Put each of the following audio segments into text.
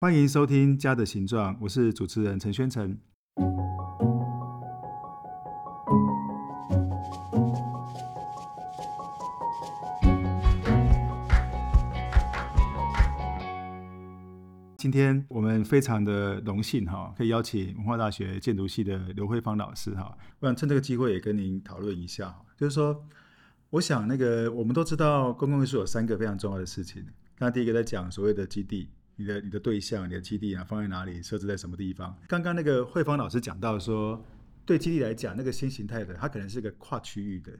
欢迎收听《家的形状》，我是主持人陈宣诚。今天我们非常的荣幸哈，可以邀请文化大学建筑系的刘慧芳老师哈。我想趁这个机会也跟您讨论一下，就是说，我想那个我们都知道，公共艺术有三个非常重要的事情。那第一个在讲所谓的基地。你的你的对象，你的基地啊，放在哪里？设置在什么地方？刚刚那个慧芳老师讲到说，对基地来讲，那个新形态的，它可能是一个跨区域的，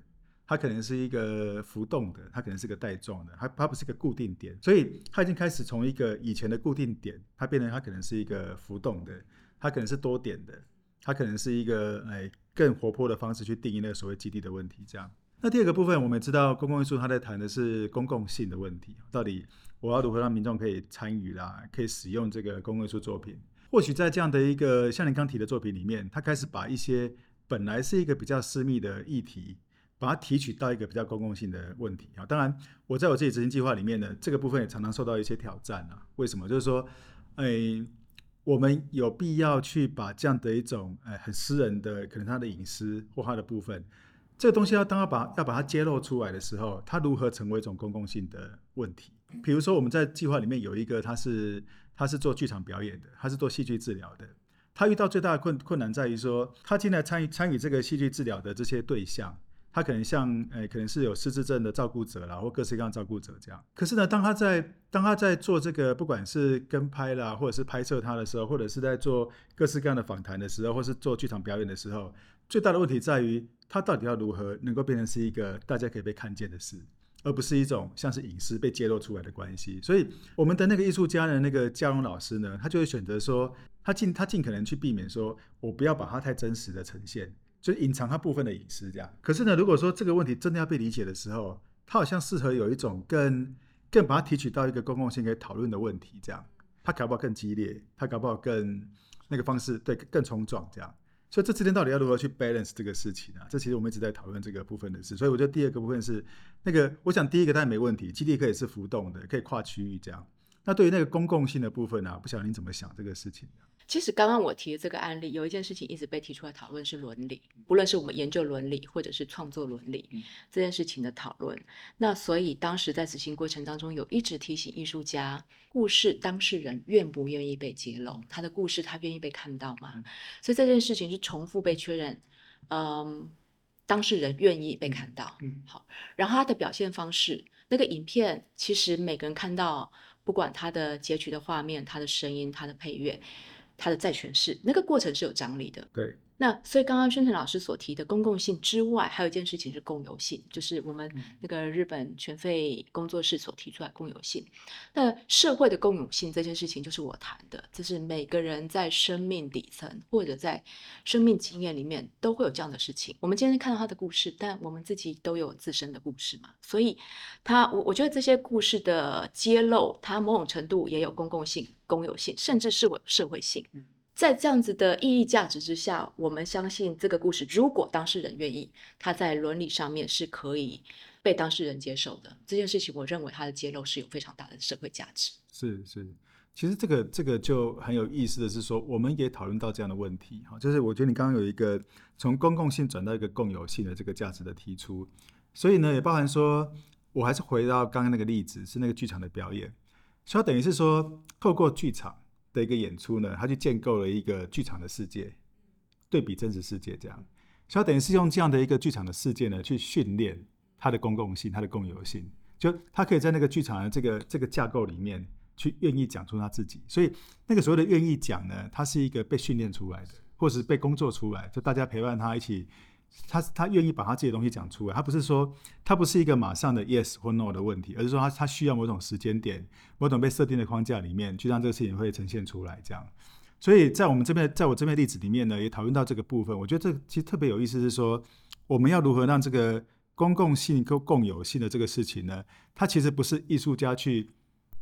它可能是一个浮动的，它可能是个带状的，它它不是个固定点，所以它已经开始从一个以前的固定点，它变成它可能是一个浮动的，它可能是多点的，它可能是一个哎更活泼的方式去定义那个所谓基地的问题。这样，那第二个部分，我们知道公共艺术它在谈的是公共性的问题，到底。我要如何让民众可以参与啦，可以使用这个公共艺术作品？或许在这样的一个像您刚提的作品里面，他开始把一些本来是一个比较私密的议题，把它提取到一个比较公共性的问题啊。当然，我在我自己执行计划里面呢，这个部分也常常受到一些挑战啊。为什么？就是说，哎，我们有必要去把这样的一种哎很私人的，可能他的隐私或他的部分。这个东西要当要把要把它揭露出来的时候，它如何成为一种公共性的问题？比如说我们在计划里面有一个，他是他是做剧场表演的，他是做戏剧治疗的。他遇到最大的困困难在于说，他进来参与参与这个戏剧治疗的这些对象，他可能像诶可能是有失智症的照顾者啦，或各式各样的照顾者这样。可是呢，当他在当他在做这个不管是跟拍啦，或者是拍摄他的时候，或者是在做各式各样的访谈的时候，或是做剧场表演的时候，最大的问题在于。他到底要如何能够变成是一个大家可以被看见的事，而不是一种像是隐私被揭露出来的关系？所以，我们的那个艺术家的那个嘉荣老师呢，他就会选择说，他尽他尽可能去避免说，我不要把它太真实的呈现，就隐藏他部分的隐私这样。可是呢，如果说这个问题真的要被理解的时候，他好像适合有一种更更把它提取到一个公共性可以讨论的问题这样，他搞不好更激烈，他搞不好更那个方式对更冲撞这样。所以这之间到底要如何去 balance 这个事情啊？这其实我们一直在讨论这个部分的事。所以我觉得第二个部分是那个，我想第一个当然没问题，基地可以是浮动的，可以跨区域这样。那对于那个公共性的部分啊，不晓得您怎么想这个事情？其实刚刚我提的这个案例，有一件事情一直被提出来讨论是伦理，不论是我们研究伦理，或者是创作伦理这件事情的讨论。那所以当时在执行过程当中，有一直提醒艺术家，故事当事人愿不愿意被揭露，他的故事他愿意被看到吗？所以这件事情是重复被确认，嗯，当事人愿意被看到。嗯，好，然后他的表现方式，那个影片其实每个人看到，不管他的截取的画面、他的声音、他的配乐。他的债权是，那个过程是有张力的。对。那所以刚刚宣诚老师所提的公共性之外，还有一件事情是共有性，就是我们那个日本全费工作室所提出来共有性。那社会的共有性这件事情，就是我谈的，就是每个人在生命底层或者在生命经验里面都会有这样的事情。我们今天看到他的故事，但我们自己都有自身的故事嘛，所以他我我觉得这些故事的揭露，它某种程度也有公共性、公有性，甚至是我社会性。在这样子的意义价值之下，我们相信这个故事，如果当事人愿意，他在伦理上面是可以被当事人接受的。这件事情，我认为他的揭露是有非常大的社会价值。是是，其实这个这个就很有意思的是说，我们也讨论到这样的问题哈，就是我觉得你刚刚有一个从公共性转到一个共有性的这个价值的提出，所以呢，也包含说，我还是回到刚刚那个例子，是那个剧场的表演，所以等于是说，透过剧场。的一个演出呢，他去建构了一个剧场的世界，对比真实世界这样，所以等于是用这样的一个剧场的世界呢，去训练它的公共性、它的共有性，就他可以在那个剧场的这个这个架构里面去愿意讲出他自己，所以那个所谓的愿意讲呢，他是一个被训练出来的，或是被工作出来，就大家陪伴他一起。他他愿意把他自己的东西讲出来，他不是说他不是一个马上的 yes 或 no 的问题，而是说他他需要某种时间点、某种被设定的框架里面去让这个事情会呈现出来。这样，所以在我们这边，在我这边例子里面呢，也讨论到这个部分。我觉得这其实特别有意思，是说我们要如何让这个公共性跟共有性的这个事情呢？它其实不是艺术家去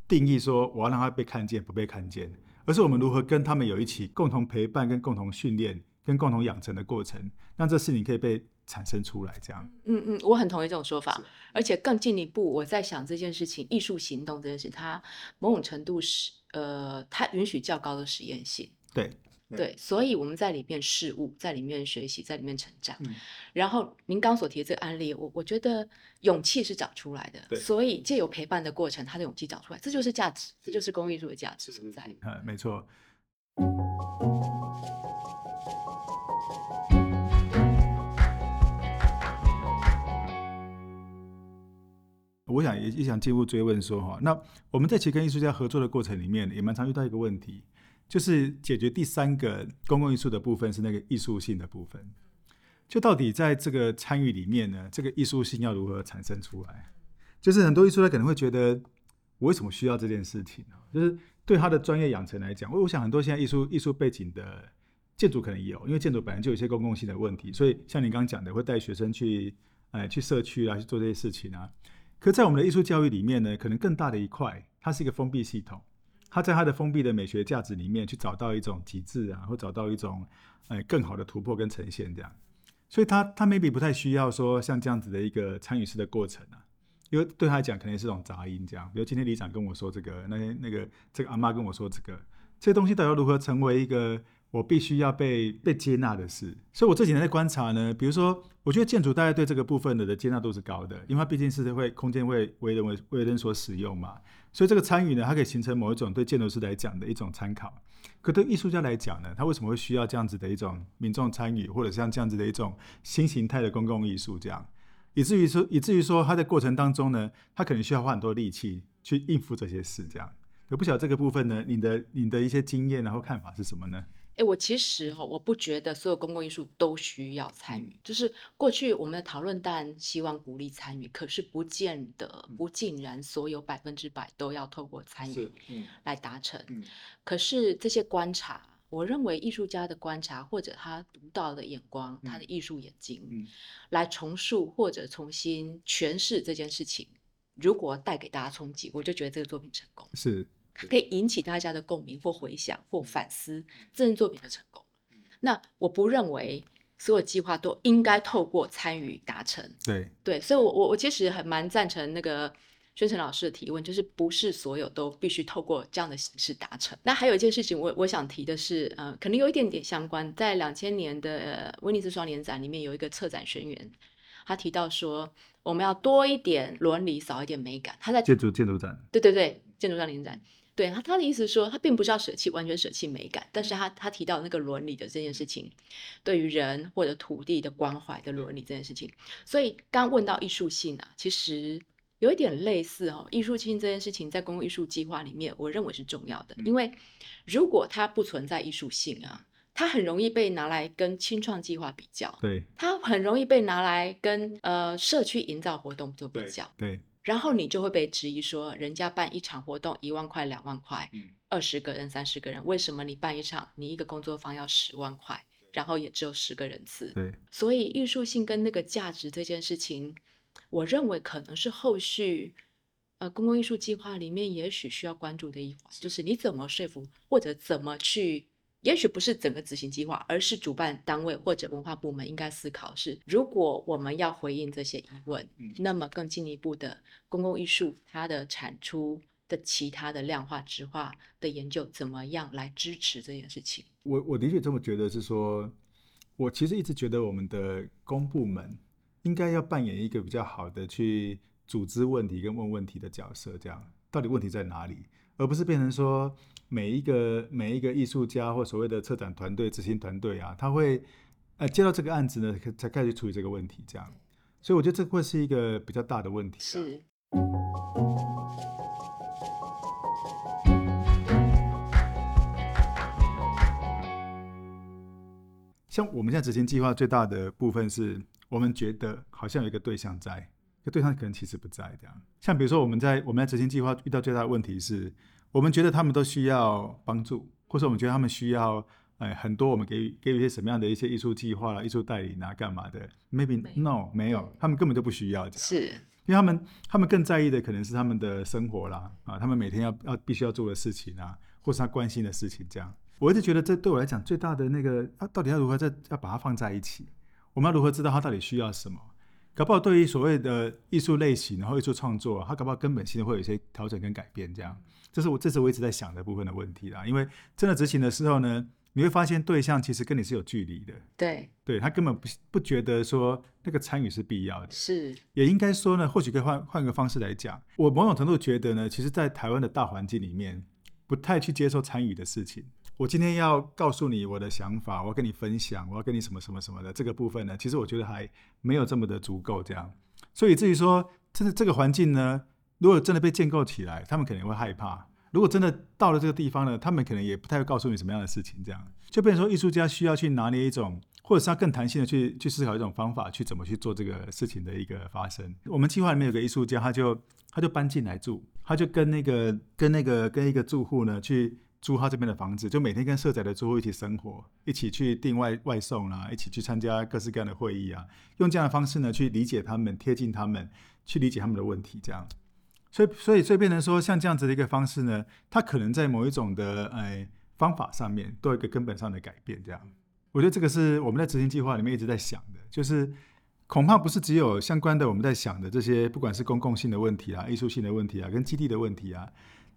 定义说我要让他被看见不被看见，而是我们如何跟他们有一起共同陪伴跟共同训练。跟共同养成的过程，让这事情可以被产生出来这样。嗯嗯，我很同意这种说法，而且更进一步，我在想这件事情，艺术行动这件事，它某种程度是呃，它允许较高的实验性。对。对，所以我们在里面事物，在里面学习，在里面成长。嗯、然后您刚所提的这个案例，我我觉得勇气是长出来的。所以借由陪伴的过程，他的勇气长出来，这就是价值，这就是公益艺术的价值所在。嗯，没错。我想也也想进一步追问说哈，那我们在其跟艺术家合作的过程里面，也蛮常遇到一个问题。就是解决第三个公共艺术的部分是那个艺术性的部分，就到底在这个参与里面呢，这个艺术性要如何产生出来？就是很多艺术家可能会觉得，我为什么需要这件事情？就是对他的专业养成来讲，我我想很多现在艺术艺术背景的建筑可能有，因为建筑本来就有一些公共性的问题，所以像你刚刚讲的，会带学生去哎去社区啊去做这些事情啊。可在我们的艺术教育里面呢，可能更大的一块，它是一个封闭系统。它在它的封闭的美学价值里面去找到一种极致啊，或找到一种呃更好的突破跟呈现这样，所以他他 maybe 不太需要说像这样子的一个参与式的过程啊，因为对他来讲可能是种杂音这样。比如今天李长跟我说这个，那天那个这个阿妈跟我说这个，这些东西到底要如何成为一个我必须要被被接纳的事？所以我这几年在观察呢，比如说我觉得建筑大概对这个部分的的接纳度是高的，因为它毕竟是会空间会为人为为人所使用嘛。所以这个参与呢，它可以形成某一种对建筑师来讲的一种参考。可对艺术家来讲呢，他为什么会需要这样子的一种民众参与，或者像这样子的一种新形态的公共艺术这样，以至于说，以至于说他在过程当中呢，他可能需要花很多力气去应付这些事这样。我不晓得这个部分呢，你的你的一些经验然后看法是什么呢？哎，我其实哈，我不觉得所有公共艺术都需要参与。就是过去我们的讨论，但希望鼓励参与，可是不见得、不尽然，所有百分之百都要透过参与来达成。嗯嗯、可是这些观察，我认为艺术家的观察，或者他独到的眼光，他的艺术眼睛，嗯、来重塑或者重新诠释这件事情，如果带给大家冲击，我就觉得这个作品成功。是。可以引起大家的共鸣或回想或反思，这件作品的成功。那我不认为所有计划都应该透过参与达成。对对，所以我，我我我其实很蛮赞成那个宣诚老师的提问，就是不是所有都必须透过这样的形式达成。那还有一件事情我，我我想提的是，呃，可能有一点点相关，在两千年的威尼斯双年展里面有一个策展宣言，他提到说，我们要多一点伦理，少一点美感。他在建筑建筑展，对对对，建筑双年展。对他，他的意思是说，他并不是要舍弃完全舍弃美感，但是他他提到那个伦理的这件事情，对于人或者土地的关怀的伦理这件事情，所以刚问到艺术性啊，其实有一点类似哦，艺术性这件事情在公共艺术计划里面，我认为是重要的，因为如果它不存在艺术性啊，它很容易被拿来跟清创计划比较，对，它很容易被拿来跟呃社区营造活动做比较，对。对然后你就会被质疑说，人家办一场活动一万块、两万块，二十个人、三十个人，为什么你办一场，你一个工作坊要十万块，然后也只有十个人次？对，所以艺术性跟那个价值这件事情，我认为可能是后续呃公共艺术计划里面也许需要关注的一环，就是你怎么说服或者怎么去。也许不是整个执行计划，而是主办单位或者文化部门应该思考是：如果我们要回应这些疑问，那么更进一步的公共艺术它的产出的其他的量化、质化的研究，怎么样来支持这件事情？我我的确这么觉得，是说，我其实一直觉得我们的公部门应该要扮演一个比较好的去组织问题跟问问题的角色，这样到底问题在哪里，而不是变成说。每一个每一个艺术家或所谓的策展团队、执行团队啊，他会呃接到这个案子呢，才开始处理这个问题，这样。所以我觉得这会是一个比较大的问题。是。像我们现在执行计划最大的部分是，我们觉得好像有一个对象在，这对象可能其实不在，这样。像比如说我们在我们在执行计划遇到最大的问题是。我们觉得他们都需要帮助，或者我们觉得他们需要，哎，很多我们给予给予一些什么样的一些艺术计划啦、艺术代理啊、干嘛的？Maybe 没 no，没有，他们根本就不需要。是，因为他们他们更在意的可能是他们的生活啦，啊，他们每天要要必须要做的事情啊，或是他关心的事情这样。我一直觉得这对我来讲最大的那个，啊，到底要如何在要把它放在一起？我们要如何知道他到底需要什么？搞不好对于所谓的艺术类型，然后艺术创作，它搞不好根本性会有一些调整跟改变。这样，这是我这是我一直在想的部分的问题啦。因为真的执行的时候呢，你会发现对象其实跟你是有距离的。对，对他根本不不觉得说那个参与是必要的。是，也应该说呢，或许可以换换个方式来讲，我某种程度觉得呢，其实，在台湾的大环境里面，不太去接受参与的事情。我今天要告诉你我的想法，我要跟你分享，我要跟你什么什么什么的这个部分呢，其实我觉得还没有这么的足够这样，所以至于说，真的这个环境呢，如果真的被建构起来，他们可能会害怕；如果真的到了这个地方呢，他们可能也不太会告诉你什么样的事情，这样就变成说，艺术家需要去拿捏一种，或者是要更弹性的去去思考一种方法，去怎么去做这个事情的一个发生。我们计划里面有个艺术家，他就他就搬进来住，他就跟那个跟那个跟一个住户呢去。租他这边的房子，就每天跟社宅的住户一起生活，一起去订外外送啊，一起去参加各式各样的会议啊，用这样的方式呢，去理解他们，贴近他们，去理解他们的问题，这样。所以，所以，所以变成说，像这样子的一个方式呢，它可能在某一种的哎方法上面，都有一个根本上的改变，这样。我觉得这个是我们在执行计划里面一直在想的，就是恐怕不是只有相关的我们在想的这些，不管是公共性的问题啊、艺术性的问题啊、跟基地的问题啊，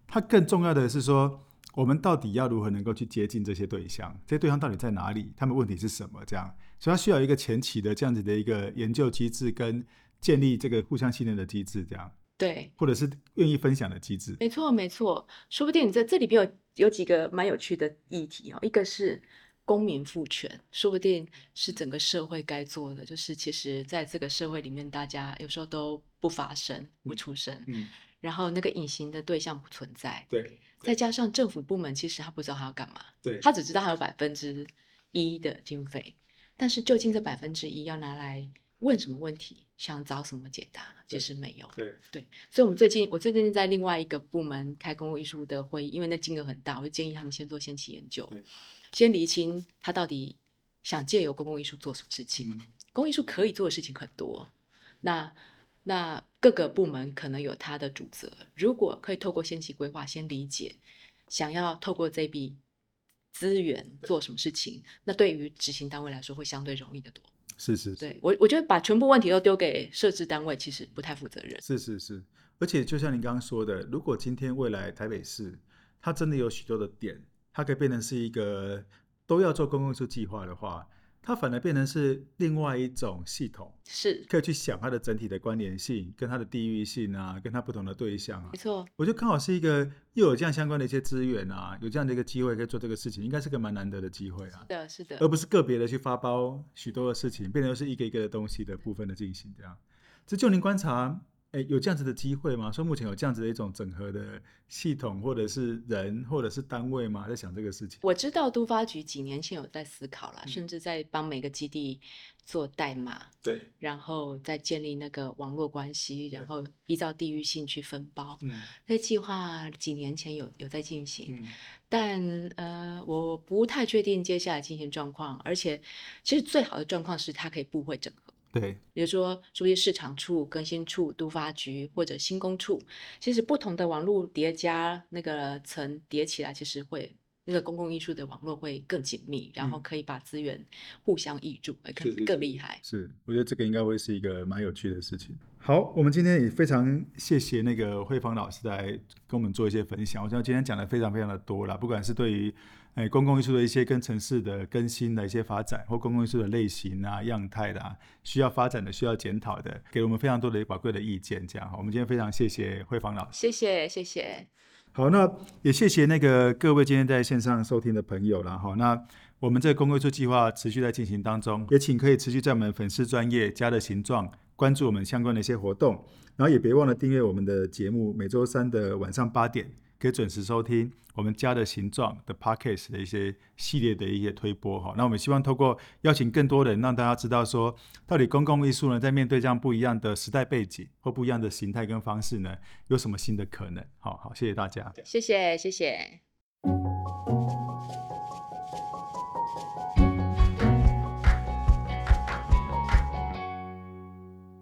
它更重要的是说。我们到底要如何能够去接近这些对象？这些对象到底在哪里？他们问题是什么？这样，所以他需要一个前期的这样子的一个研究机制，跟建立这个互相信任的机制，这样。对，或者是愿意分享的机制。没错，没错。说不定你在这里边有有几个蛮有趣的议题哦。一个是公民赋权，说不定是整个社会该做的。就是其实在这个社会里面，大家有时候都不发声、不出声。嗯。嗯然后那个隐形的对象不存在，对，再加上政府部门其实他不知道他要干嘛，对，他只知道他有百分之一的经费，但是究竟这百分之一要拿来问什么问题，想找什么解答，其实没有，对对，所以我们最近我最近在另外一个部门开公共艺术的会议，因为那金额很大，我就建议他们先做先期研究，先厘清他到底想借由公共艺术做什么事情，嗯、公共艺术可以做的事情很多，那。那各个部门可能有他的主责，如果可以透过先期规划，先理解想要透过这笔资源做什么事情，那对于执行单位来说会相对容易得多。是是，是，对我我觉得把全部问题都丢给设置单位，其实不太负责任。是是是，而且就像您刚刚说的，如果今天未来台北市它真的有许多的点，它可以变成是一个都要做公共艺术计划的话。它反而变成是另外一种系统，是可以去想它的整体的关联性，跟它的地域性啊，跟它不同的对象啊。没错，我觉得刚好是一个又有这样相关的一些资源啊，有这样的一个机会可以做这个事情，应该是个蛮难得的机会啊。是的，是的，而不是个别的去发包许多的事情，变成是一个一个的东西的部分的进行这样。这就您观察。哎，有这样子的机会吗？说目前有这样子的一种整合的系统，或者是人，或者是单位吗？在想这个事情。我知道都发局几年前有在思考了，嗯、甚至在帮每个基地做代码，对，然后再建立那个网络关系，然后依照地域性去分包。嗯，这计划几年前有有在进行，嗯、但呃，我不太确定接下来进行状况。而且，其实最好的状况是它可以部会整合。对，比如说，注意市场处、更新处、都发局或者新工处，其实不同的网络叠加那个层叠起来，其实会那个公共艺术的网络会更紧密，然后可以把资源互相挹注，会更更厉害。是，我觉得这个应该会是一个蛮有趣的事情。好，我们今天也非常谢谢那个慧芳老师来跟我们做一些分享。我想今天讲的非常非常的多了，不管是对于。哎，公共艺术的一些跟城市的更新的一些发展，或公共艺术的类型啊、样态的啊，需要发展的、需要检讨的，给了我们非常多的宝贵的意见。这样哈，我们今天非常谢谢慧芳老师。谢谢，谢谢。好，那也谢谢那个各位今天在线上收听的朋友了哈。那我们这个公共艺术计划持续在进行当中，也请可以持续在我们粉丝专业加的形状关注我们相关的一些活动，然后也别忘了订阅我们的节目，每周三的晚上八点。可以准时收听我们家的形状的 Podcast 的一些系列的一些推播哈。那我们希望透过邀请更多人，让大家知道说，到底公共艺术呢，在面对这样不一样的时代背景或不一样的形态跟方式呢，有什么新的可能？好好，谢谢大家。谢谢，谢谢。